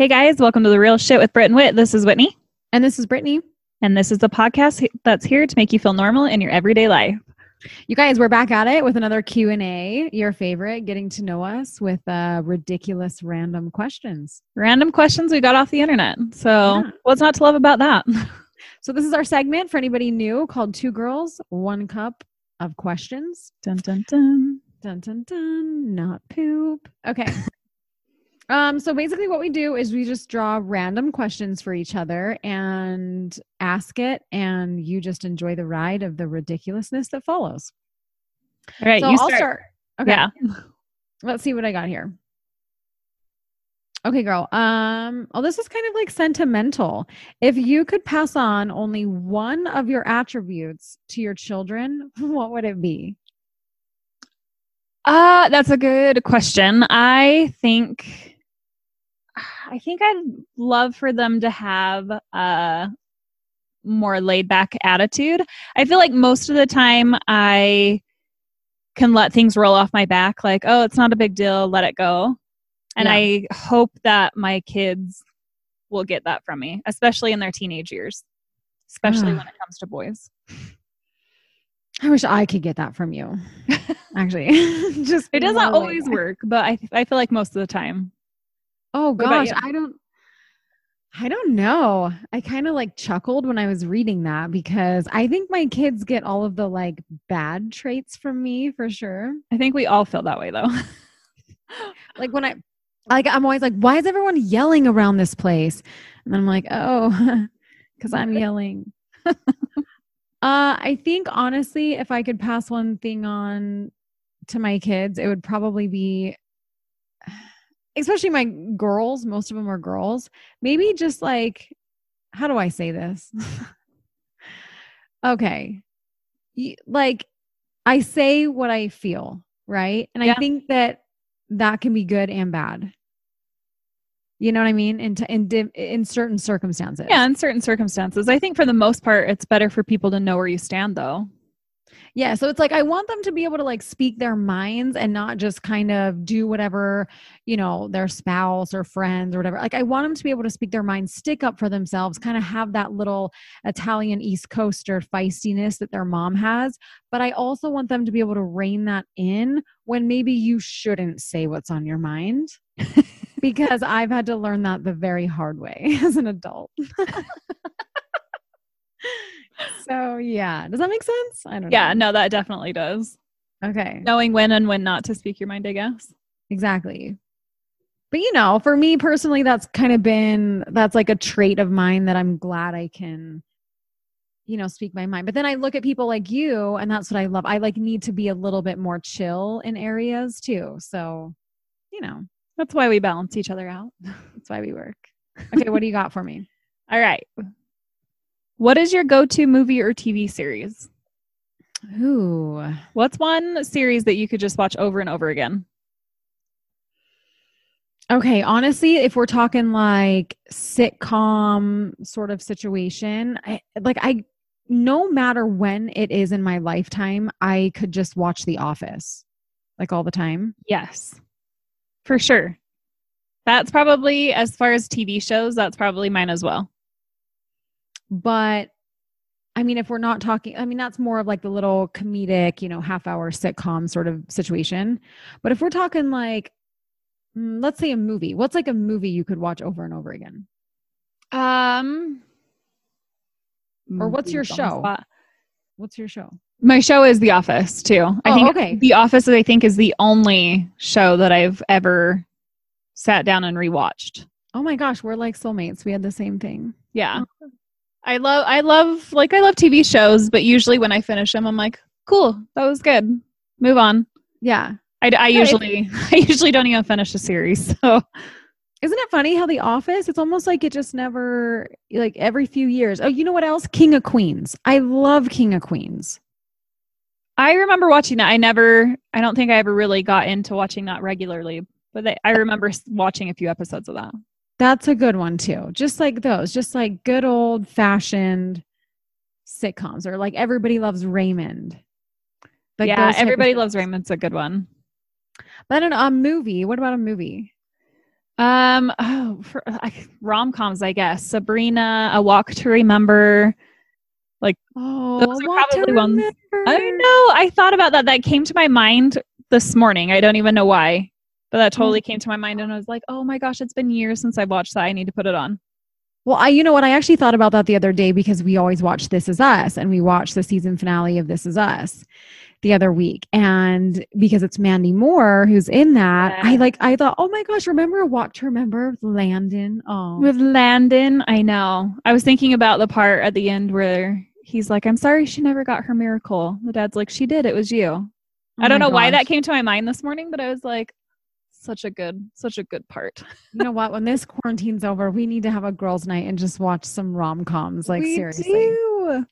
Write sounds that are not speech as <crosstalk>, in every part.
Hey guys, welcome to the Real Shit with Britt and Whit. This is Whitney, And this is Brittany. and this is the podcast that's here to make you feel normal in your everyday life. You guys, we're back at it with another Q&A, your favorite, getting to know us with uh, ridiculous random questions. Random questions we got off the internet. So, Yeah. what's not to love about that? <laughs> So this is our segment for anybody new called Two Girls, One Cup of Questions. dun dun dun. Dun dun dun, not poop. Okay. <laughs> um, so basically what we do is we just draw random questions for each other and ask it, and you just enjoy the ride of the ridiculousness that follows. All right, so you I'll start. start. Okay. Yeah. <laughs> Let's see what I got here. Okay, girl. Um, oh, this is kind of like sentimental. If you could pass on only one of your attributes to your children, <laughs> what would it be? Uh, that's a good question. I think I think I'd love for them to have a more laid back attitude. I feel like most of the time I can let things roll off my back like, "Oh, it's not a big deal, let it go." And Yeah. I hope that my kids will get that from me, especially in their teenage years, especially Ah. when it comes to boys. I wish I could get that from you. <laughs> Actually, <laughs> just It doesn't always work, but I I feel like most of the time. Oh What gosh. I don't I don't know. I kind of like chuckled when I was reading that because I think my kids get all of the like bad traits from me for sure. I think we all feel that way though. <laughs> like when I like I'm always like, why is everyone yelling around this place? And then I'm like, oh, <laughs> because I'm yelling. <laughs> uh I think honestly, if I could pass one thing on to my kids, it would probably be especially my girls, most of them are girls, maybe just like how do I say this? <laughs> okay. Like I say what I feel, right? And Yeah. I think that that can be good and bad. You know what I mean? In t- in in certain circumstances. Yeah, in certain circumstances. I think for the most part, it's better for people to know where you stand, though. Yeah, so it's like I want them to be able to like speak their minds and not just kind of do whatever, you know, their spouse or friends or whatever. Like I want them to be able to speak their minds, stick up for themselves, kind of have that little Italian East Coaster feistiness that their mom has, but I also want them to be able to rein that in when maybe you shouldn't say what's on your mind. <laughs> because I've had to learn that the very hard way <laughs> as an adult. <laughs> so, yeah. Does that make sense? I don't Yeah, know. no, that definitely does. Okay. Knowing when and when not to speak your mind, I guess. Exactly. But you know, for me personally, that's kind of been that's like a trait of mine that I'm glad I can, you know, speak my mind. But then I look at people like you, and that's what I love. I like need to be a little bit more chill in areas too. So, you know, That's why we balance each other out. that's why we work. Okay, what do you got for me? <laughs> All right. What is your go to movie or TV series? Ooh. What's one series that you could just watch over and over again? Okay, honestly, if we're talking like sitcom sort of situation, I, like I no matter when it is in my lifetime, I could just watch The Office like all the time. Yes, for sure. That's probably, as far as TV shows, that's probably mine as well. But I mean, if we're not talking, I mean, that's more of like the little comedic, you know, half hour sitcom sort of situation. But if we're talking like, mm, let's say a movie, what's like a movie you could watch over and over again? Um, Or what's your movies on the show? What's your show? My show is The Office too. I Oh, think okay. The Office, I think, is the only show that I've ever sat down and rewatched. Oh my gosh, we're like soulmates. We had the same thing. Yeah, I love, I love, like, I love TV shows, but usually when I finish them, I'm like, cool, that was good. Move on. Yeah. I, I usually, <laughs> I usually don't even finish a series. <laughs> So Isn't it funny how The Office, it's almost like it just never, like every few years. Oh, you know what else? King of Queens. I love King of Queens. I remember watching that. I never, I don't think I ever really got into watching that regularly, but I remember watching a few episodes of that. That's a good one too. Just like those, just like good old fashioned sitcoms or like Everybody Loves Raymond. Like yeah, those type of everybody loves. Raymond's a good one. But I don't know, a movie. What about a movie? Um, oh, for, rom coms, I guess. Sabrina, A Walk to Remember. Like, oh, Those are probably ones-. I know. I thought about that. That came to my mind this morning. I don't even know why, but that mm-hmm. totally came to my mind, and I was like, "Oh my gosh, it's been years since I've watched that. I need to put it on." Well, I, you know what? I actually thought about that the other day because we always watch This Is Us and we watched the season finale of This Is Us the other week. And because it's Mandy Moore who's in that, I like, I thought, oh my gosh, remember Walk to Remember with Landon? Oh, With Landon, I know. I was thinking about the part at the end where he's like, "I'm sorry, she never got her miracle." The dad's like, "She did. It was you." Oh I don't know why that came to my mind this morning, but I was like, "Such a good, such a good part." <laughs> You know what? When this quarantine's over, we need to have a girls' night and just watch some rom coms. Like, We seriously. do.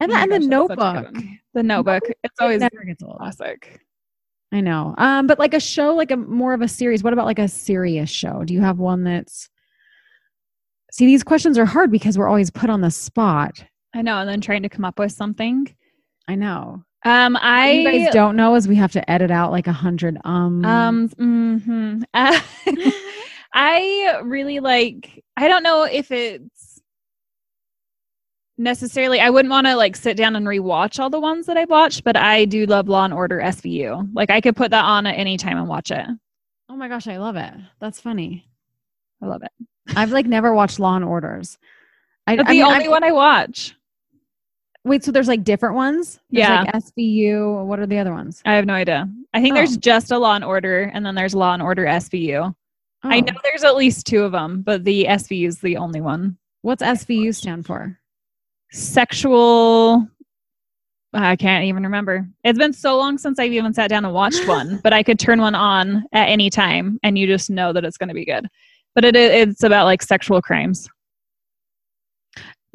And, Oh that, and the gosh, that's such a good notebook. The Notebook. It's always never gets old. classic. I know. Um, but like a show, like a more of a series. What about like a serious show? Do you have one that's see these questions are hard because we're always put on the spot. I know, and then trying to come up with something. I know. Um, What I you guys don't know is we have to edit out like a hundred um um mhm. Uh, <laughs> I really like I don't know if it's necessarily I wouldn't want to like sit down and rewatch all the ones that I've watched, but I do love Law and Order SVU. Like I could put that on at any time and watch it. Oh my gosh, I love it. That's funny. I love it. I've like never watched Law and Orders. I, That's I the mean, only I- one I watch. Wait, so there's like different ones? There's Yeah. like SVU. What are the other ones? I have no idea. I think Oh. there's just a Law and Order, and then there's Law and Order SVU. I Oh. know there's at least two of them, but the SVU is the only one. What's SVU stand for? Sexual. I can't even remember. It's been so long since I've even sat down and watched <laughs> one, but I could turn one on at any time, and you just know that it's going to be good. But it it's about like sexual crimes,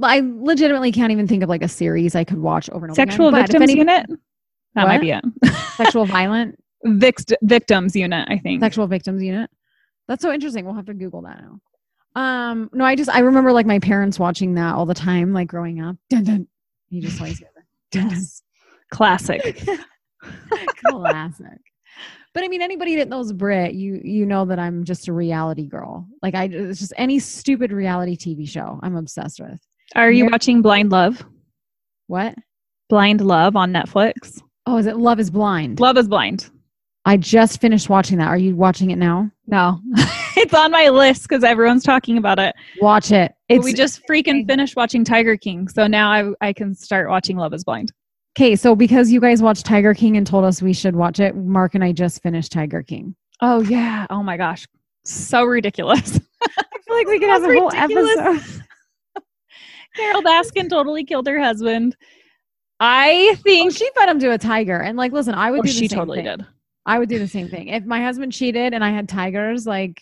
I legitimately can't even think of like a series I could watch over and over sexual again. But victims any- unit. That might be it. <laughs> sexual violent Vict- victims unit, I think. sexual victims unit. That's so interesting. We'll have to Google that now. Um, no, I just I remember like my parents watching that all the time, like growing up. Dun dun. You just always hear that. Dun, dun. Yes. Classic. <laughs> <laughs> Classic. But I mean, anybody that knows Brit, you you know that I'm just a reality girl. Like I, it's just any stupid reality TV show I'm obsessed with. Are you watching Blind Love? What? Blind Love on Netflix. Oh, is it Love Is Blind? Love is Blind. I just finished watching that. Are you watching it now? No, <laughs> it's on my list because everyone's talking about it. Watch it. We just freaking finished watching Tiger King, so now I I can start watching Love Is Blind. okay. So because you guys watched Tiger King and told us we should watch it, Mark and I just finished Tiger King. Oh yeah! Oh my gosh, so ridiculous. <laughs> I feel like we could have a whole ridiculous. episode. Carole Baskin totally killed her husband. I Oh, think she fed him to a tiger, and like, listen, I would oh, do the she same totally thing. did. I would do the same thing if my husband cheated and I had tigers. Like,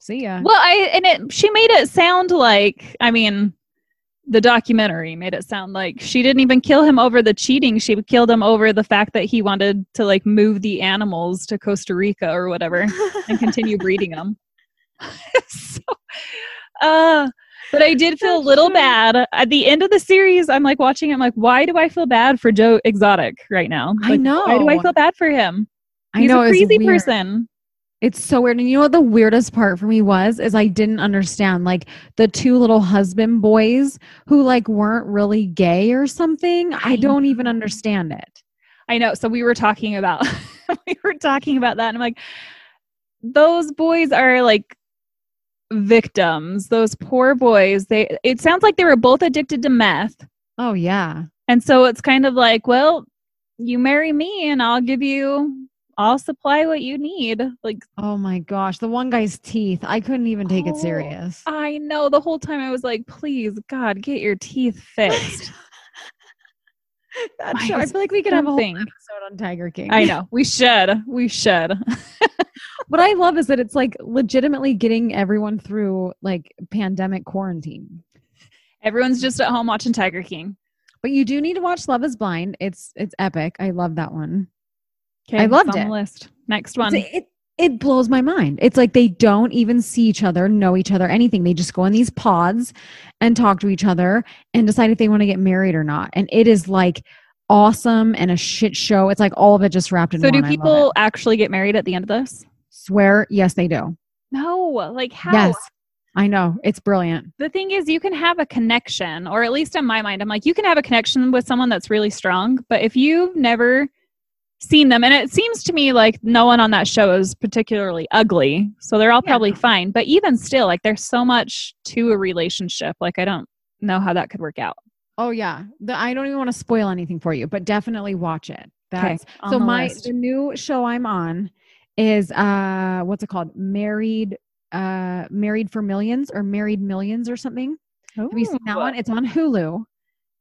see ya. Well, I and it she made it sound like I mean, the documentary made it sound like she didn't even kill him over the cheating. She killed him over the fact that he wanted to like move the animals to Costa Rica or whatever and continue breeding them. <laughs> so, uh, but I did feel a little bad at the end of the series. I'm like watching. it, I'm like, why do I feel bad for Joe Exotic right now? I know. Why do I feel bad for him? I He's know a crazy person. It's so weird. And you know what the weirdest part for me was is I didn't understand like the two little husband boys who like weren't really gay or something. I, I don't even understand it. I know. So we were talking about <laughs> we were talking about that, and I'm like, those boys are like victims. Those poor boys. They. It sounds like they were both addicted to meth, Oh yeah. and so it's kind of like, well, you marry me, and I'll give you. I'll supply what you need. Like Oh my gosh. The one guy's teeth. I couldn't even take it Oh, serious. I know. The whole time I was like, please, God, get your teeth fixed. <laughs> <laughs> That show, I feel like we could have a whole something- episode on Tiger King. I know. We should. We should. <laughs> what I love is that it's like legitimately getting everyone through like pandemic quarantine. Everyone's just at home watching Tiger King. But you do need to watch Love is Blind. It's it's epic. I love that one. Okay, I it's loved on it. The list. Next It's- one. It, it blows my mind. It's like they don't even see each other, know each other, anything. They just go in these pods and talk to each other and decide if they want to get married or not. And it is like awesome and a shit show. It's like all of it just wrapped in So one. do people actually get married at the end of this? swear? Yes, they do. No. Like how? Yes. I know. It's brilliant. The thing is, you can have a connection, or at least in my mind, I'm like, you can have a connection with someone that's really strong, but if you've never seen them, and it seems to me like no one on that show is particularly ugly, so they're all Yeah. probably fine. But even still, like, there's so much to a relationship. Like, I don't know how that could work out. Oh yeah. The, I don't even want to spoil anything for you, but definitely watch it. Okay, That's on so the my list. the new show I'm on is uh what's it called? Married uh Married for Millions or Married Millions or something. Have you seen that one? It's on Hulu.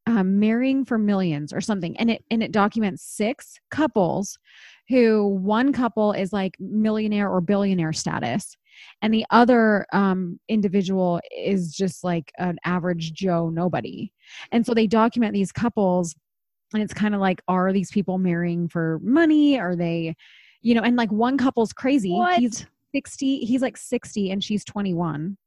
Um, Marrying for Millions or something, and it and it documents six couples, who one couple is like millionaire or billionaire status, and the other um, individual is just like an average Joe nobody. And so they document these couples, and it's kind of like, are these people marrying for money? Are they, you know? And like one couple's crazy. What? He's sixty. He's like sixty, and she's twenty one.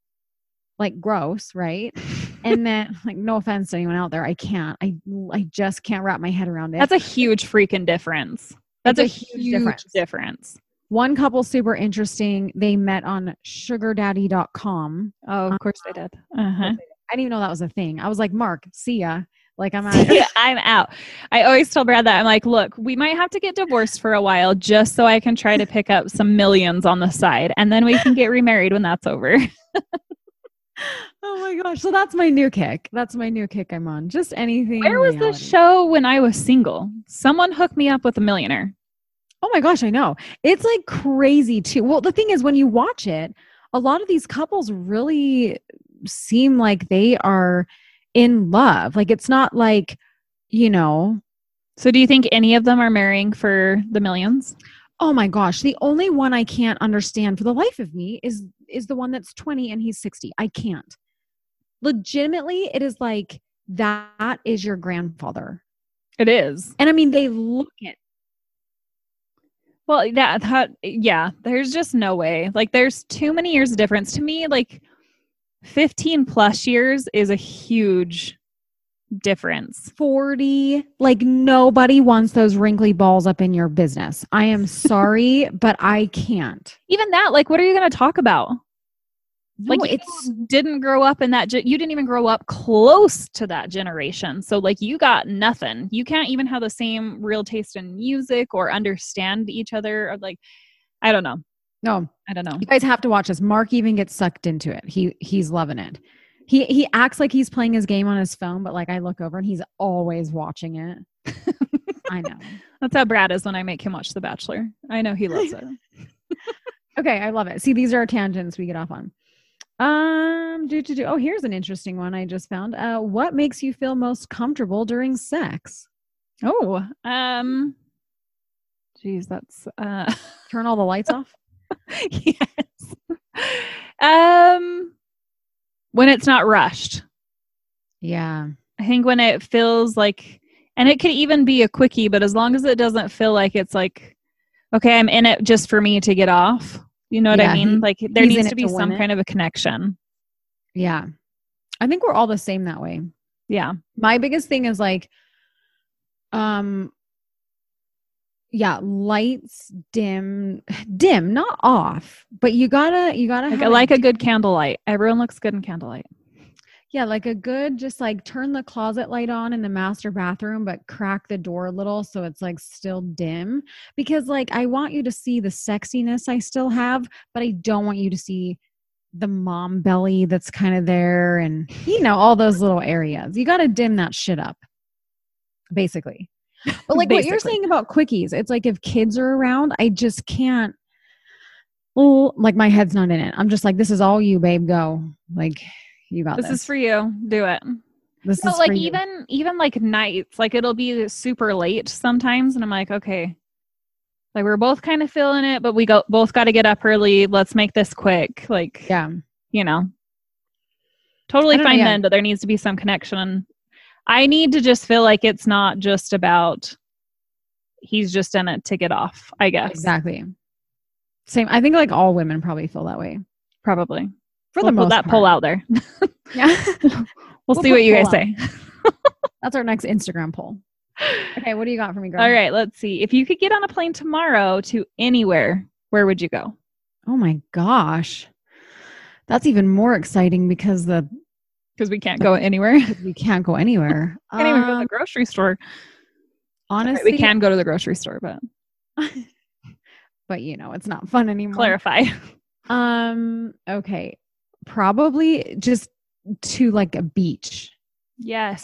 Like gross, right? <laughs> and then <laughs> like no offense to anyone out there i can't i i just can't wrap my head around it That's a huge freaking difference. That's a, huge huge, difference. difference. one couple super interesting they met on sugardaddy.com Oh, of course they did. Uh-huh. i didn't even know that was a thing i was like mark see ya like i'm <laughs> out I'm out. I always tell Brad that I'm like, look, we might have to get divorced for a while just so I can try to pick up some millions on the side, and then we can get remarried when that's over. <laughs> oh my gosh so that's my new kick that's my new kick i'm on just anything Where was the reality. show when I was single? Someone hooked me up with a millionaire. Oh my gosh, I know. It's like crazy too. Well, the thing is, when you watch it, a lot of these couples really seem like they are in love. Like it's not like, you know, So, do you think any of them are marrying for the millions? oh my gosh, the only one I can't understand for the life of me is is the one that's 20 and he's 60. I can't. Legitimately, it is like that is your grandfather. It is. And I mean, they look it. Well, that, that yeah, there's just no way. Like there's too many years of difference to me. Like 15 plus years is a huge difference. 40 like nobody wants those wrinkly balls up in your business i am <laughs> sorry but i can't Even that, like, what are you going to talk about? Like, no, you it's didn't grow up in that. Ge- you didn't even grow up close to that generation. So, like, you got nothing. You can't even have the same real taste in music or understand each other. Or like, I don't know. no I don't know. you guys have to watch this mark even gets sucked into it he he's loving it he he acts like he's playing his game on his phone but like i look over and he's always watching it. <laughs> I know. That's how Brad is when I make him watch The Bachelor. I know he loves it. <laughs> okay i love it. See these are tangents we get off on. Um do do do. Oh here's an interesting one i just found. Uh what makes you feel most comfortable during sex? Oh, um, geez, that's uh, turn all the lights off? <laughs> Yes. Um, when it's not rushed, yeah I think when it feels like, and it could even be a quickie, but as long as it doesn't feel like it's like, okay, I'm in it just for me to get off. You know what Yeah, I mean? he- like there needs to be to some it. kind of a connection. Yeah. I think we're all the same that way. Yeah. My biggest thing is like um yeah, lights dim dim, not off, but you gotta you gotta Like, have like a good candlelight. Everyone looks good in candlelight. yeah, like a good just like turn the closet light on in the master bathroom, but crack the door a little so it's like still dim. Because like I want you to see the sexiness I still have, but I don't want you to see the mom belly that's kind of there and you know all those little areas you got to dim that shit up basically but like what you're saying about quickies it's like if kids are around i just can't well like my head's not in it i'm just like this is all you babe go like you got This this, is for you. Do it. this No, is like for you. even even like nights, like it'll be super late sometimes, and I'm like, okay, like we're both kind of feeling it, but we go both got to get up early. Let's make this quick. Like, yeah you know, totally don't know, fine yeah. then, but there needs to be some connection. I need to just feel like it's not just about he's just in it to get off. I guess exactly same i think like all women probably feel that way probably for we'll the put most that part. poll out there. <laughs> yeah We'll, We'll see what you guys poll say. <laughs> that's our next instagram poll okay what do you got for me girl All right, let's see. If you could get on a plane tomorrow to anywhere, where would you go? Oh my gosh. That's even more exciting because the because <laughs> we can't go anywhere. we can't go anywhere. can't even go to Um, the grocery store. honestly, we can go to the grocery store, but <laughs> but you know, it's not fun anymore. clarify. <laughs> Um, okay. Probably just to like a beach. Yes.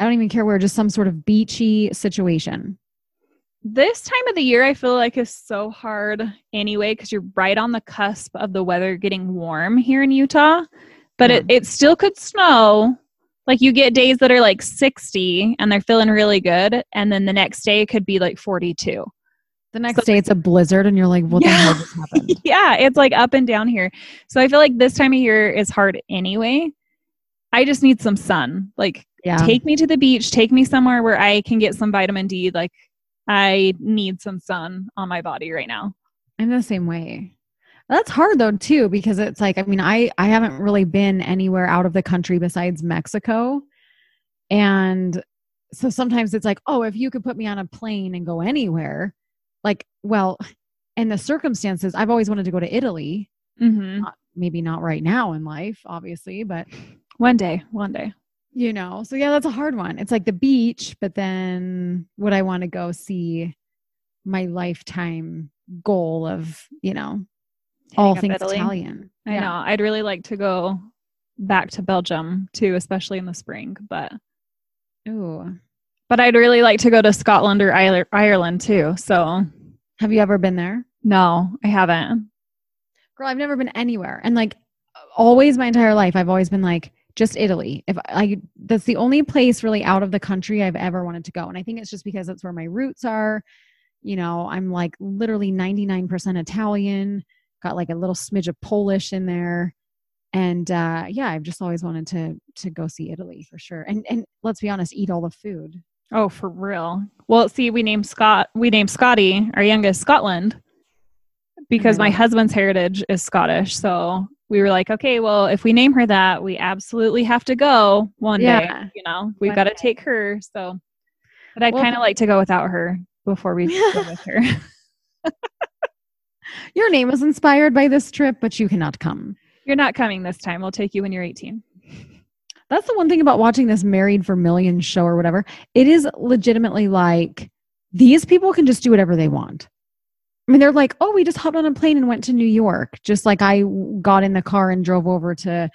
I don't even care where, just some sort of beachy situation. This time of the year, I feel like is so hard anyway because you're right on the cusp of the weather getting warm here in Utah, but it, it still could snow. Like you get days that are like 60 and they're feeling really good, and then the next day it could be like 42. The next So- day it's a blizzard and you're like, what the hell Yeah. just happened? <laughs> yeah, it's like up and down here. So I feel like this time of year is hard anyway. I just need some sun. Like Yeah. take me to the beach, take me somewhere where I can get some vitamin D. Like I need some sun on my body right now. I'm the same way. That's hard though too because it's like I mean I I haven't really been anywhere out of the country besides Mexico. And so sometimes it's like, "Oh, if you could put me on a plane and go anywhere." Like, well, in the circumstances, I've always wanted to go to Italy. Mm-hmm. Not, maybe not right now in life, obviously, but One day, one day. you know. So yeah, that's a hard one. It's like the beach, but then would I want to go see my lifetime goal of, you know, all things Italy. Italian. I Yeah. know. I'd really like to go back to Belgium too, especially in the spring. But Ooh. but I'd really like to go to Scotland or Ireland too. So Have you ever been there? no, I haven't. Girl, I've never been anywhere. And like always my entire life, I've always been like just Italy. If I that's the only place really out of the country I've ever wanted to go. And I think it's just because that's where my roots are. You know, I'm like literally 99% Italian, got like a little smidge of Polish in there. And uh yeah, I've just always wanted to to go see Italy for sure. And and let's be honest, eat all the food. Oh, for real. Well, see, we named Scott. We named Scotty, our youngest, Scotland, because my husband's heritage is Scottish. So we were like, okay, well, if we name her that, we absolutely have to go one day. You know, we've got to take her. So, but I'd Well, kind of like to go without her before we <laughs> go with her. <laughs> Your name was inspired by this trip, but you cannot come. You're not coming this time. We'll take you when you're 18. That's the one thing about watching this Married for Millions show or whatever. It is legitimately like these people can just do whatever they want. I mean, they're like, oh, we just hopped on a plane and went to New York, just like I got in the car and drove over to,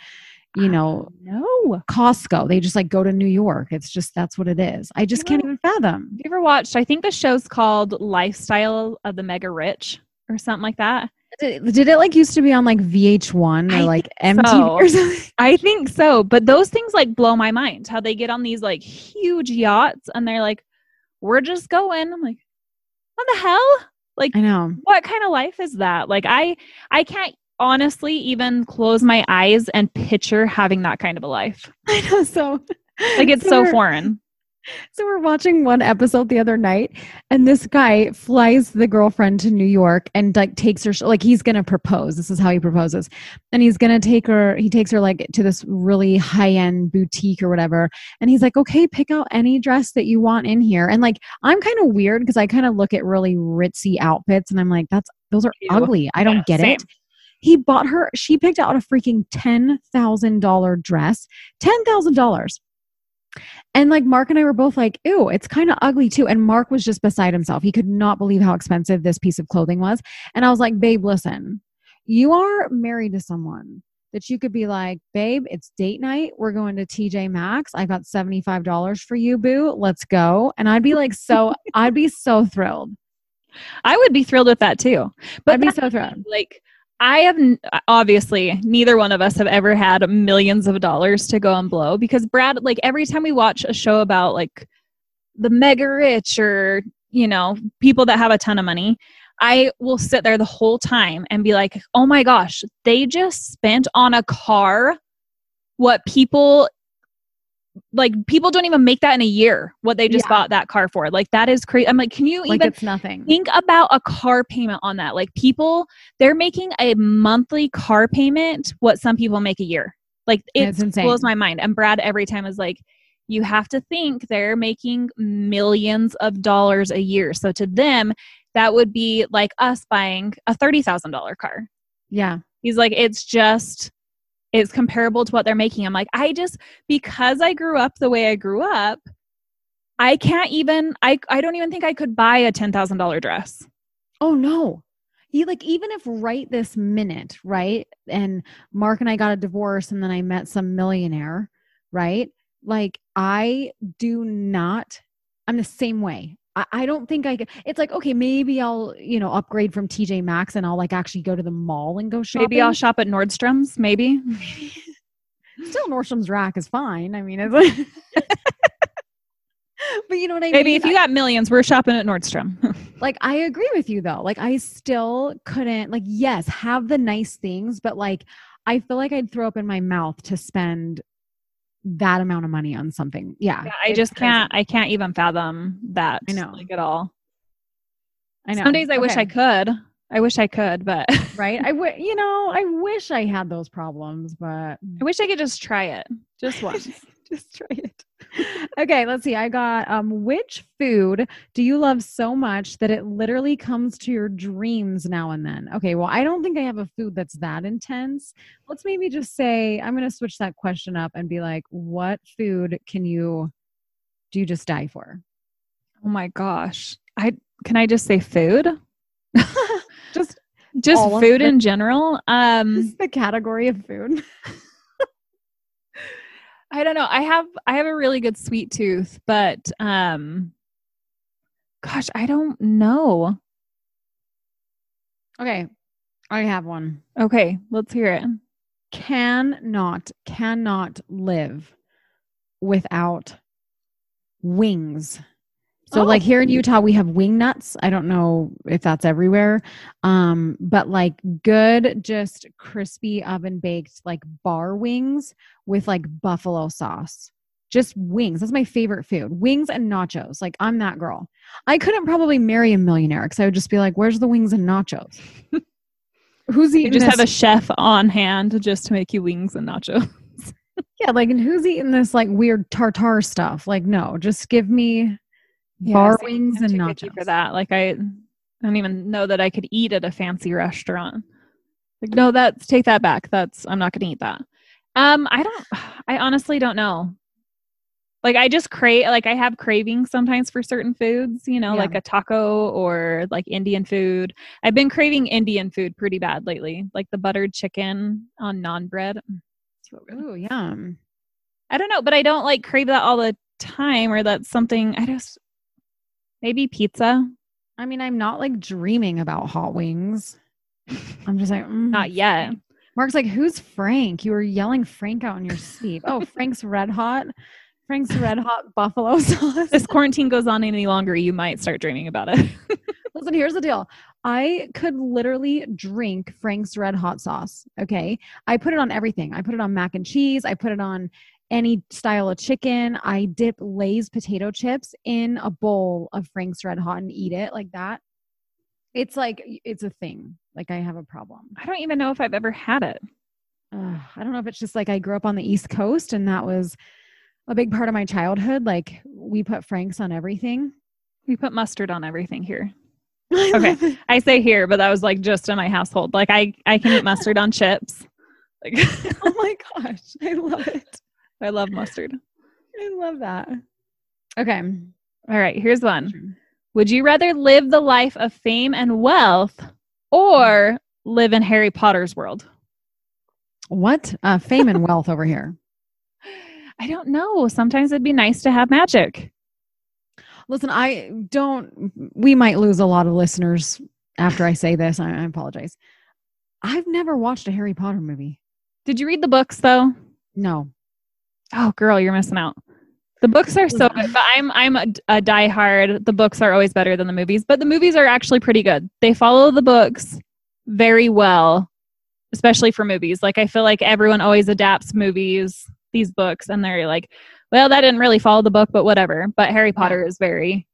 you know, no. Costco. They just like go to New York. It's just that's what it is. I just can't Yeah. even fathom. Have you ever watched? I think the show's called Lifestyle of the Mega Rich or something like that. Did, did it like used to be on like VH1 I or like MTV so. or something? <laughs> I think so. But those things like blow my mind how they get on these like huge yachts and they're like, we're just going. I'm like, what the hell? Like, I know. what kind of life is that? Like, I, I can't honestly even close my eyes and picture having that kind of a life. <laughs> I know. So Like, it's so we're- foreign. So we're watching one episode the other night, and this guy flies the girlfriend to New York and like takes her like he's gonna propose. This is how he proposes, and he's gonna take her. He takes her like to this really high end boutique or whatever, and he's like, "Okay, pick out any dress that you want in here." And like I'm kind of weird because I kind of look at really ritzy outfits, and I'm like, "That's those are Ew. ugly. I don't Yeah, get it." He bought her. She picked out a freaking ten thousand dollar dress. Ten thousand dollars. And like Mark and I were both like, ew, it's kind of ugly too. And Mark was just beside himself. He could not believe how expensive this piece of clothing was. And I was like, babe, listen, you are married to someone that you could be like, babe, it's date night. We're going to TJ Maxx. I got $75 for you, boo. Let's go. And I'd be like, so, <laughs> I'd be so thrilled. I would be thrilled with that too. But I'd be so thrilled. like I have uh, obviously neither one of us have ever had millions of dollars to go and blow because Brad like every time we watch a show about like the mega rich or you know people that have a ton of money I will sit there the whole time and be like oh my gosh they just spent on a car what people like people don't even make that in a year what they just Yeah. bought that car for. Like that is crazy I'm like can you Like even it's nothing. think about a car payment on that? Like people they're making a monthly car payment what some people make a year. Like it blows my mind. And brad every time is like you have to think they're making millions of dollars a year. So to them that would be like us buying a $30000 car. Yeah. he's like it's just is comparable to what they're making. I'm like, I just because I grew up the way I grew up, I can't even I I don't even think I could buy a $10,000 dress. Oh no. You like even if right this minute, right? And Mark and I got a divorce and then I met some millionaire, right? Like I do not I'm the same way. I, I don't think I could it's like, okay, maybe I'll, you know, upgrade from TJ Maxx and I'll like actually go to the mall and go shopping. Maybe I'll shop at Nordstrom's, maybe. <laughs> Still Nordstrom's rack is fine. I mean, it's like <laughs> but you know what I Maybe mean? Maybe if you got millions, we're shopping at Nordstrom. <laughs> like I agree with you though. Like I still couldn't like yes, have the nice things, but like I feel like I'd throw up in my mouth to spend that amount of money on something. Yeah. Yeah, I just crazy. can't I can't even fathom that I know. like at all. I know. Some days I wish I could. I wish I could, but <laughs> right? I would you know, I wish I had those problems, but I wish I could just try it. Just once. <laughs> just try it. Okay, let's see. I got um which food do you love so much that it literally comes to your dreams now and then? Okay, well, I don't think I have a food that's that intense. Let's maybe just say I'm going to switch that question up and be like, what food can you do you just die for? oh my gosh. I can I just say food? <laughs> just Just All food in general. Um this is the category of food. <laughs> I don't know. I have I have a really good sweet tooth, but um gosh, I don't know. Okay, I have one. Okay, let's hear it. cannot cannot live without wings so Oh. like here in utah we have wing nuts. I don't know if that's everywhere. Um but like good just crispy oven baked like bar wings with like buffalo sauce. Just wings. That's my favorite food. Wings and nachos. Like i'm that girl. I couldn't probably marry a millionaire because i would just be like where's the wings and nachos? <laughs> Who's You eating just this have a chef on hand just to make you wings and nachos. <laughs> Yeah, like, and who's eating this like weird tartar stuff? Like, no, just give me bar see, wings and nachos. for that. Like I, I don't even know that I could eat at a fancy restaurant. Like no, that's take that back. That's I'm not going to eat that. Um, I don't. I honestly don't know. Like I just crave. Like I have cravings sometimes for certain foods. You know, Yeah. like a taco or like Indian food. I've been craving Indian food pretty bad lately. Like the buttered chicken on naan bread. Mm. Ooh, yum. I don't know, but I don't like crave that all the time, or that's something I just maybe pizza. I mean, I'm not like dreaming about hot wings. I'm just like, mm, Not yet. Mark's like, who's Frank? You were yelling Frank out in your sleep. Oh, Frank's Red Hot. Frank's Red Hot Buffalo <laughs> sauce. This quarantine goes on any longer, you might start dreaming about it. <laughs> Listen, here's the deal. I could literally drink Frank's Red Hot sauce. Okay. I put it on everything. I put it on mac and cheese. I put it on any style of chicken. I dip Lay's potato chips in a bowl of Frank's Red Hot and eat it like that. It's like, it's a thing. Like, I have a problem. I don't even know if I've ever had it. Ugh, I don't know if it's just like I grew up on the East Coast and that was a big part of my childhood. Like, we put Frank's on everything. We put mustard on everything here. <laughs> Okay. I say here, but that was like just in my household. Like I, I can eat mustard on chips. Like <laughs> Oh my gosh. I love it. I love mustard. <laughs> I love that. Okay. All right, here's one. Would you rather live the life of fame and wealth or live in Harry Potter's world? What? Uh, fame and wealth over here. <laughs> I don't know. Sometimes it'd be nice to have magic. Listen, I don't, we might lose a lot of listeners after I say this. I, I apologize. I've never watched a Harry Potter movie. Did you read the books though? No. Oh, girl, you're missing out. The books are so good, but I'm I'm a, a diehard. The books are always better than the movies, but the movies are actually pretty good. They follow the books very well, especially for movies. Like I feel like everyone always adapts movies, these books, and they're like, well, that didn't really follow the book, but whatever. But Harry Potter is very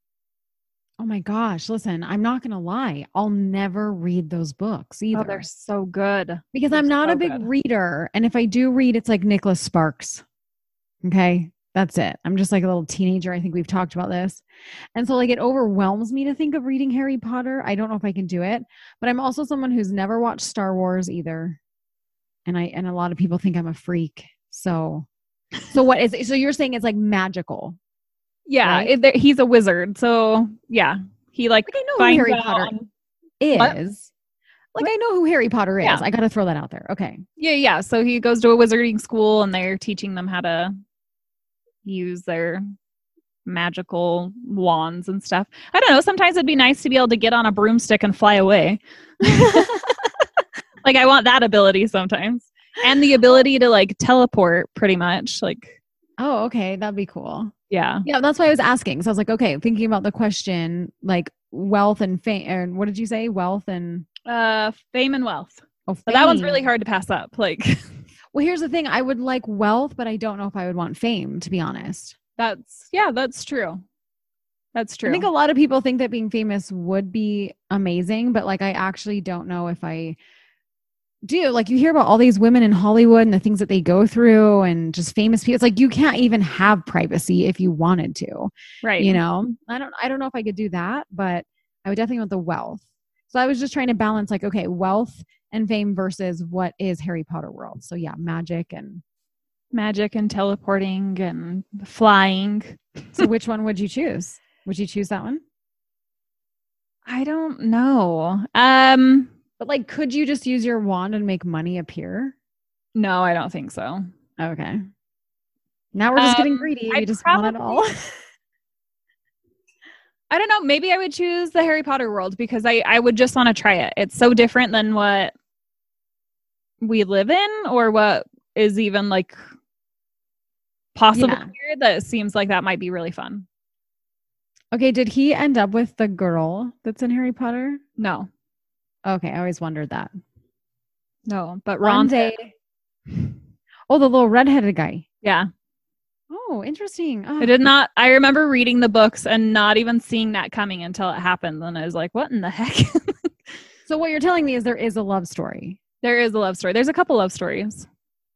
Oh my gosh. Listen, I'm not going to lie. I'll never read those books oh, either. oh, they're so good. because they're I'm not so a big good. reader. And if I do read, it's like Nicholas Sparks. Okay. That's it. I'm just like a little teenager. I think we've talked about this. And so, like, it overwhelms me to think of reading Harry Potter. I don't know if I can do it, but I'm also someone who's never watched Star Wars either. and I and a lot of people think I'm a freak. So, so what is it? So you're saying it's like magical? Yeah, Right? it- he's a wizard. So yeah, he like Like I know who Harry Potter on- is. What? Like I know who Harry Potter is. Yeah. I got to throw that out there. Okay. Yeah, yeah. So he goes to a wizarding school and they're teaching them how to use their magical wands and stuff. I don't know. Sometimes it'd be nice to be able to get on a broomstick and fly away. <laughs> like I want that ability sometimes. And the ability to like teleport pretty much. Like oh, okay. That'd be cool. yeah. Yeah, that's why I was asking. So I was like, okay, thinking about the question, like wealth and fame. And what did you say? Wealth and Uh fame and wealth. oh, But that one's really hard to pass up. Like <laughs> Well, here's the thing. I would like wealth, but I don't know if I would want fame. To be honest, that's yeah, that's true. That's true. I think a lot of people think that being famous would be amazing, but like I actually don't know if I do. Like you hear about all these women in Hollywood and the things that they go through, and just famous people. It's like you can't even have privacy if you wanted to. right. you know i don't i don't know if i could do that but i would definitely want the wealth so i was just trying to balance like okay wealth and fame versus what is harry potter world so yeah magic and magic and teleporting and flying. so which one would you choose would you choose that one I don't know. Um but like could you just use your wand and make money appear no, I don't think so. okay now we're just getting Um, greedy I'd we just want it all <laughs> I don't know. Maybe I would choose the Harry Potter world because I I would just want to try it. It's so different than what we live in or what is even like possible Yeah. here that seems like that might be really fun. okay did he end up with the girl that's in harry potter No. okay i always wondered that No, but Ron day <sighs> oh the little redheaded guy Yeah. oh interesting oh, I did not I remember reading the books and not even seeing that coming until it happened. And I was like, what in the heck? <laughs> So what you're telling me is there is a love story. There is a love story. There's a couple love stories.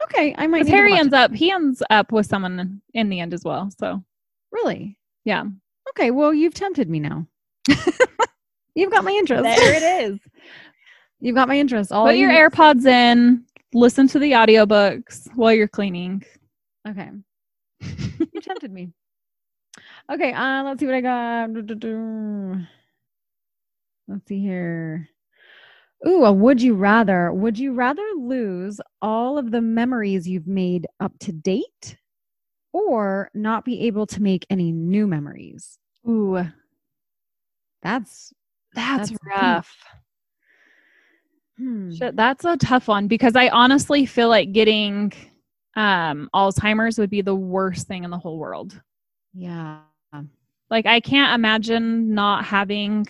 Okay, I might. Because need to Harry ends it. up he ends up with someone in the end as well. So really. yeah. Okay, well you've tempted me now. <laughs> you've got my interest. There it is. <laughs> You've got my interest. All Put your need- AirPods in, listen to the audiobooks while you're cleaning. Okay. you tempted me. Okay, uh, let's see what I got. Let's see here. Ooh, a would you rather? Would you rather lose all of the memories you've made up to date or not be able to make any new memories? Ooh, That's that's, That's rough. hmm. Shit, that's a tough one because I honestly feel like getting um Alzheimer's would be the worst thing in the whole world. Yeah. Like I can't imagine not having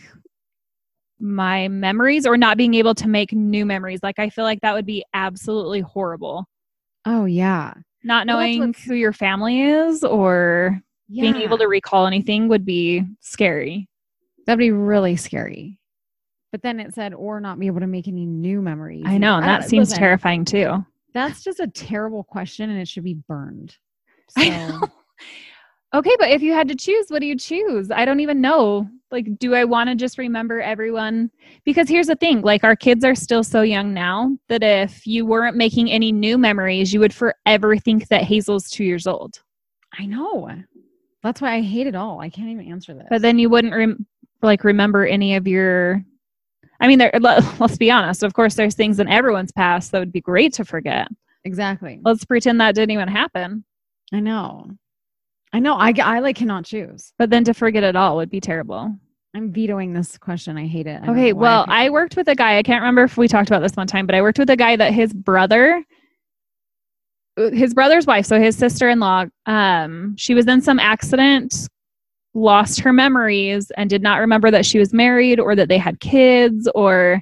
my memories or not being able to make new memories. Like I feel like that would be absolutely horrible. Oh yeah. Not knowing what's- who your family is or Yeah. being able to recall anything would be scary. That'd be really scary. But then it said, or not be able to make any new memories. I know, and that seems listen, terrifying too. That's just a terrible question and it should be burned. I So, know. <laughs> Okay, but if you had to choose, what do you choose? I don't even know. Like, do I want to just remember everyone? Because here's the thing like, our kids are still so young now that if you weren't making any new memories, you would forever think that Hazel's two years old. I know. That's why I hate it all. I can't even answer this. But then you wouldn't rem- like remember any of your. I mean, there, let, <laughs> let's be honest. Of course, there's things in everyone's past that would be great to forget. exactly. Let's pretend that didn't even happen. I know. I know. I, I like cannot choose. But then to forget it all would be terrible. I'm vetoing this question. I hate it. I Okay, well, picked I worked with a guy. I can't remember if we talked about this one time, but I worked with a guy that his brother, his brother's wife, so his sister-in-law, um, she was in some accident, lost her memories, and did not remember that she was married or that they had kids, or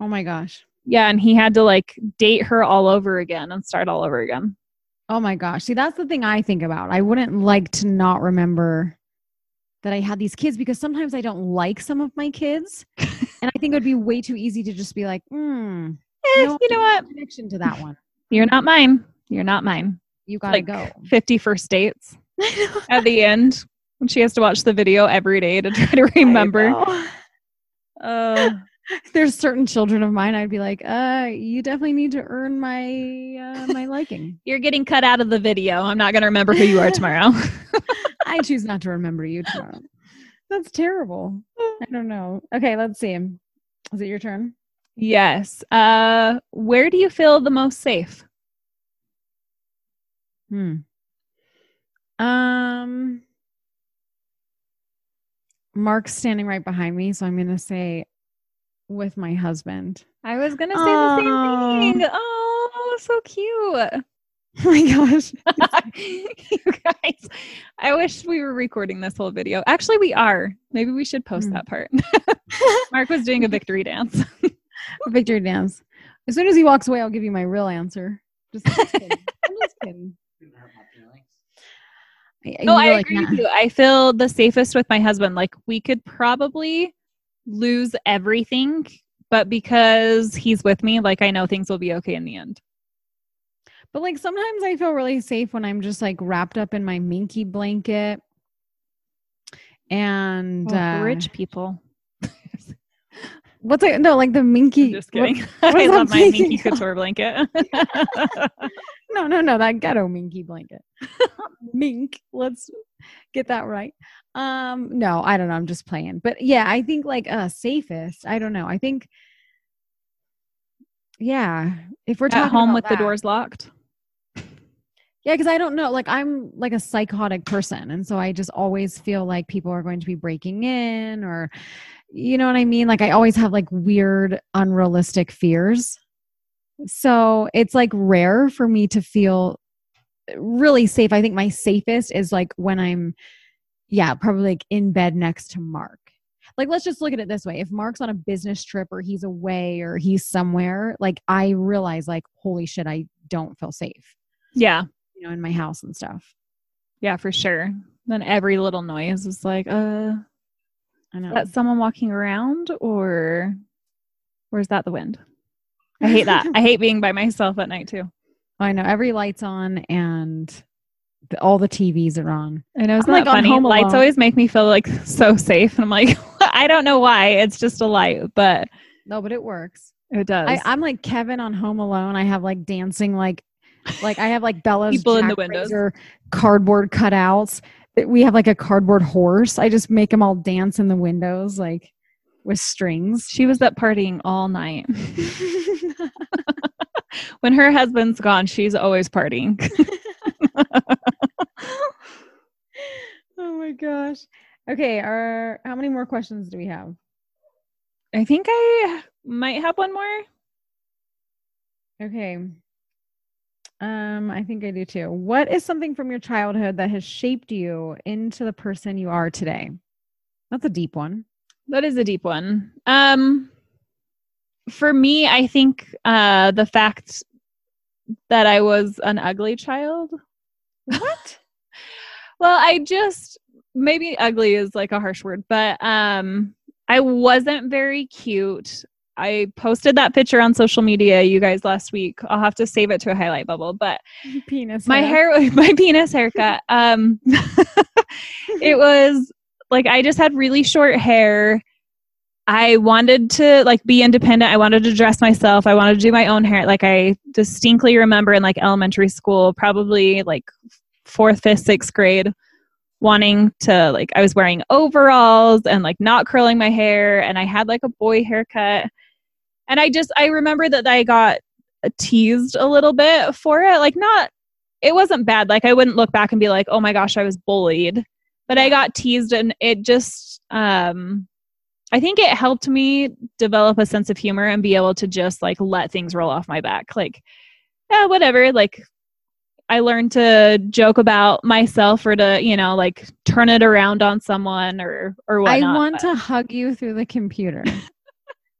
Oh my gosh. yeah, and he had to like date her all over again and start all over again. Oh my gosh. See, that's the thing I think about. I wouldn't like to not remember that I had these kids because sometimes I don't like some of my kids. <laughs> and I think it would be way too easy to just be like, hmm, Eh, No. you know what? connection to that one. You're not mine. You're not mine. You gotta Like go. 50 first dates <laughs> at the end when she has to watch the video every day to try to remember. Uh, <laughs> There's certain children of mine I'd be like, uh, you definitely need to earn my uh, my liking. <laughs> You're getting cut out of the video. I'm not going to remember who you are tomorrow. <laughs> I choose not to remember you tomorrow. That's terrible. I don't know. Okay, let's see. Is it your turn? yes. Uh, where do you feel the most safe? Hmm. Um Mark's standing right behind me, so I'm gonna say with my husband. I was going to say Aw. the same thing. Oh, so cute. <laughs> Oh my gosh. <laughs> you guys, I wish we were recording this whole video. Actually, we are. Maybe we should post Hmm. that part. <laughs> Mark was doing a victory dance. Victory dance. As soon as he walks away, I'll give you my real answer. Just, just kidding. I'm just kidding. Didn't hurt my feelings. I- No, I really agree can't. with you. I feel the safest with my husband. Like we could probably lose everything, but because he's with me, like I know things will be okay in the end. But like sometimes I feel really safe when I'm just like wrapped up in my minky blanket. And Oh, uh, rich people. What's it? No, like the minky. I'm just kidding. <laughs> what I love my Minky? Couture blanket. <laughs> <laughs> No, no, no, that ghetto minky blanket. Mink. Let's get that right. Um, no, I don't know. I'm just playing. But yeah, I think like uh safest. I don't know. I think yeah, if we're At home with the doors locked. Yeah, because I don't know. Like I'm like a psychotic person, and so I just always feel like people are going to be breaking in, or you know what I mean. Like I always have like weird, unrealistic fears. So it's like rare for me to feel really safe. I think my safest is like when I'm, yeah, probably like in bed next to Mark. Like let's just look at it this way: if Mark's on a business trip, or he's away, or he's somewhere, like I realize, like holy shit, I don't feel safe Yeah. You know, in my house and stuff. Yeah, for sure. Then every little noise is like, uh, I know. is that someone walking around or or is that the wind? I hate that. I hate <laughs> being by myself at night too. I know. Every light's on and the, all the TVs are on. I know it's like, funny. Home Lights Alone. always make me feel like so safe, and I'm like, <laughs> I don't know why. It's just a light, but No, but it works. it does. I, I'm like Kevin on Home Alone. I have like dancing, like, like I have like Bella's People in the windows. Cardboard cutouts. We have like a cardboard horse. I just make them all dance in the windows, like with strings. she was up partying all night. <laughs> when her husband's gone, she's always partying. <laughs> oh my gosh. Okay. Are how many more questions do we have? I think I might have one more. Okay. Um, I think I do too. What is something from your childhood that has shaped you into the person you are today? That's a deep one. That is a deep one. Um, for me, I think uh, the fact that I was an ugly child. What? <laughs> Well, I just maybe ugly is like a harsh word, but um, I wasn't very cute. I posted that picture on social media, you guys, last week. I'll have to save it to a highlight bubble, but <laughs> Penis. my hair. <laughs> my penis haircut um <laughs> it was like i just had really short hair. I wanted to like be independent. I wanted to dress myself. I wanted to do my own hair. Like i distinctly remember in like elementary school probably like fourth fifth sixth grade wanting to like i was wearing overalls and like not curling my hair and i had like a boy haircut and i just i remember that i got teased a little bit for it like not it wasn't bad. Like I wouldn't look back and be like, "Oh my gosh, I was bullied." But I got teased and it just um I think it helped me develop a sense of humor and be able to just like let things roll off my back. Like yeah, whatever. Like I learned to joke about myself or to, you know, like turn it around on someone or or I want but- to hug you through the computer.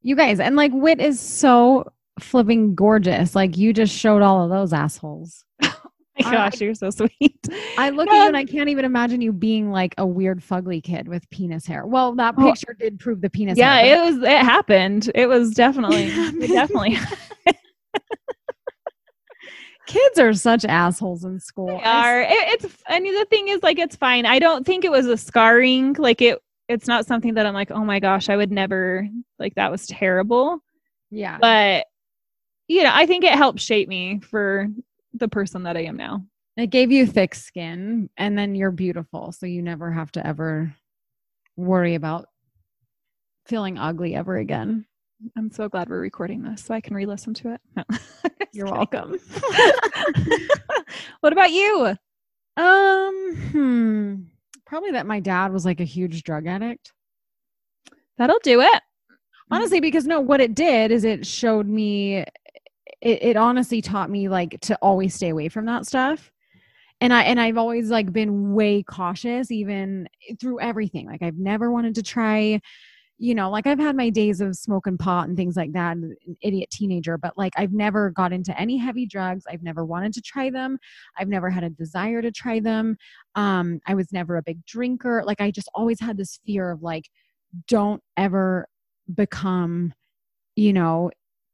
You guys, and like Whit is so flipping gorgeous. Like you just showed all of those assholes. <laughs> Oh my gosh, you're so sweet. I look at you and I can't even imagine you being like a weird fugly kid with penis hair. Well, that Oh. picture did prove the penis yeah, hair. it was it happened. It was definitely <laughs> it definitely <laughs> kids are such assholes in school. They are. It, it's. I mean, the thing is, like, it's fine. I don't think it was a scarring. Like it. It's not something that I'm like, oh my gosh, I would never like that was terrible. Yeah. But you know, I think it helped shape me for the person that I am now. It gave you thick skin and then you're beautiful. So you never have to ever worry about feeling ugly ever again. I'm so glad we're recording this so I can re listen to it. No. <laughs> You're welcome. <laughs> <laughs> what about you? Um, hmm. Probably that my dad was like a huge drug addict. That'll do it. Honestly, because no, what it did is it showed me, it, it honestly taught me like to always stay away from that stuff. And I and I've always like been way cautious, even through everything. Like I've never wanted to try you know, like I've had my days of smoking pot and things like that, an idiot teenager, but like I've never got into any heavy drugs. I've never wanted to try them. I've never had a desire to try them. Um, I was never a big drinker. Like I just always had this fear of like, don't ever become, you know,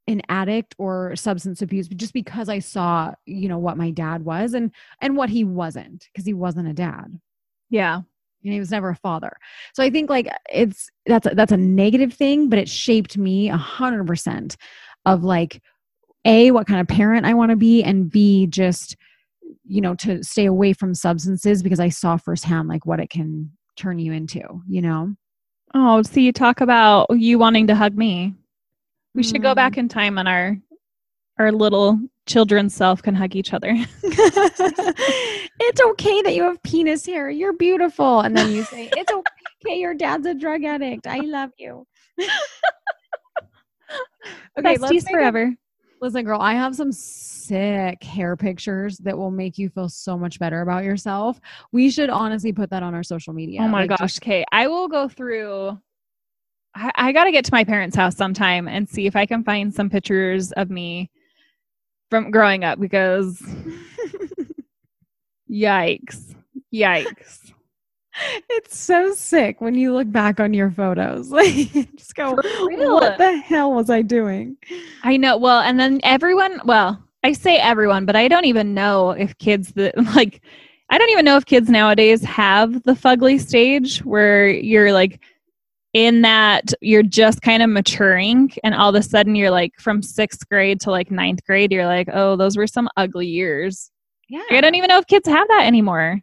an addict or substance abuse just because I saw, you know, what my dad was and and what he wasn't because he wasn't a dad. Yeah know, he was never a father. So I think like it's that's a, that's a negative thing, but it shaped me a hundred percent of like a what kind of parent I want to be, and b just you know to stay away from substances because I saw firsthand like what it can turn you into. You know. Oh, so you talk about you wanting to hug me. We mm. should go back mm. in time on our our little children's self can hug each other. <laughs> it's okay that you have penis hair. You're beautiful. And then you say, It's okay, your dad's a drug addict. I love you. <laughs> okay, Besties forever. Listen, girl, I have some sick hair pictures that will make you feel so much better about yourself. We should honestly put that on our social media. Oh my like, gosh, Kate. I will go through I, I got to get to my parents' house sometime and see if I can find some pictures of me from growing up because <laughs> yikes. Yikes. It's so sick when you look back on your photos. <laughs> Like just go, what the hell was I doing? I know. Well, and then everyone, well, I say everyone, but I don't even know if kids that <laughs> like I don't even know if kids nowadays have the fugly stage where you're like in that you're just kind of maturing and all of a sudden you're like from sixth grade to like ninth grade you're like oh those were some ugly years. Yeah i don't even know if kids have that anymore.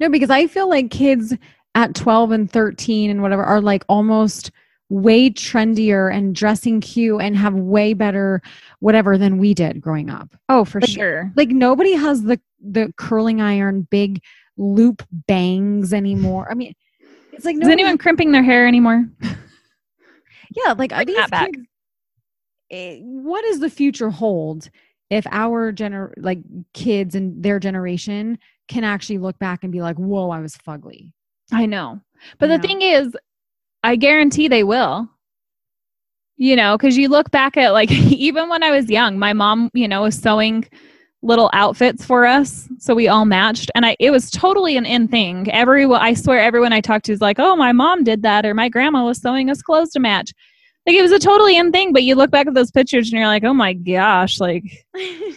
No because i feel like kids at 12 and 13 and whatever are like almost way trendier and dressing cute and have way better whatever than we did growing up. Oh for like, sure. like nobody has the the curling iron big loop bangs anymore. I mean it's like, is anyone crimping their hair anymore? <laughs> yeah, like are these kids, what does the future hold if our gener like kids and their generation can actually look back and be like, "Whoa, I was fugly." I know, but you the know? thing is, I guarantee they will. You know, because you look back at like <laughs> even when I was young, my mom, you know, was sewing little outfits for us so we all matched. And i it was totally an in thing. Everyone i swear everyone i talked to is like oh my mom did that or my grandma was sewing us clothes to match. Like it was a totally in thing but you look back at those pictures and you're like oh my gosh like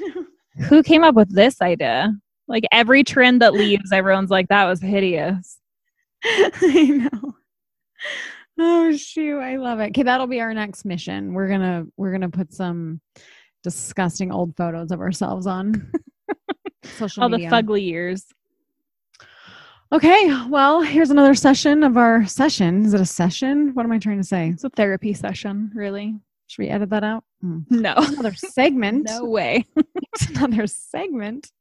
<laughs> who came up with this idea? Like every trend that leaves everyone's like that was hideous. <laughs> I know. Oh shoot. I love it. Okay that'll be our next mission. We're gonna we're gonna put some disgusting old photos of ourselves on <laughs> social All media. the fugly years. Okay, well, here's another session of our session. Is it a session? What am I trying to say? It's a therapy session, really. Should we edit that out? Mm. No. Another segment. <laughs> no way. it's <laughs> another segment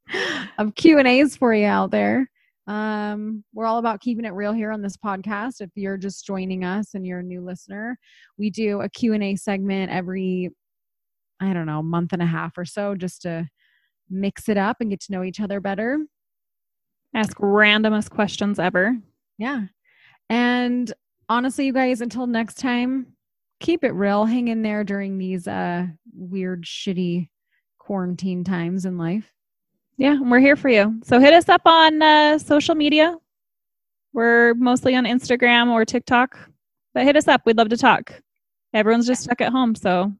of Q and A's for you out there. Um, we're all about keeping it real here on this podcast. If you're just joining us and you're a new listener, we do a Q and A segment every I don't know, month and a half or so just to mix it up and get to know each other better. Ask randomest questions ever. Yeah. And honestly, you guys, until next time, keep it real. Hang in there during these uh weird, shitty quarantine times in life. Yeah, we're here for you. So hit us up on uh, social media. We're mostly on Instagram or TikTok, but hit us up. We'd love to talk. Everyone's just stuck at home, so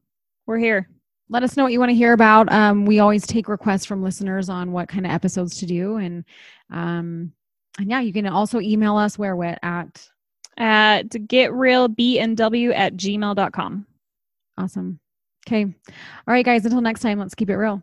we're here let us know what you want to hear about. Um, we always take requests from listeners on what kind of episodes to do. And um, and yeah, you can also email us where we're at at getrealbnw at gmail.com. Awesome. Okay. All right, guys, until next time, let's keep it real.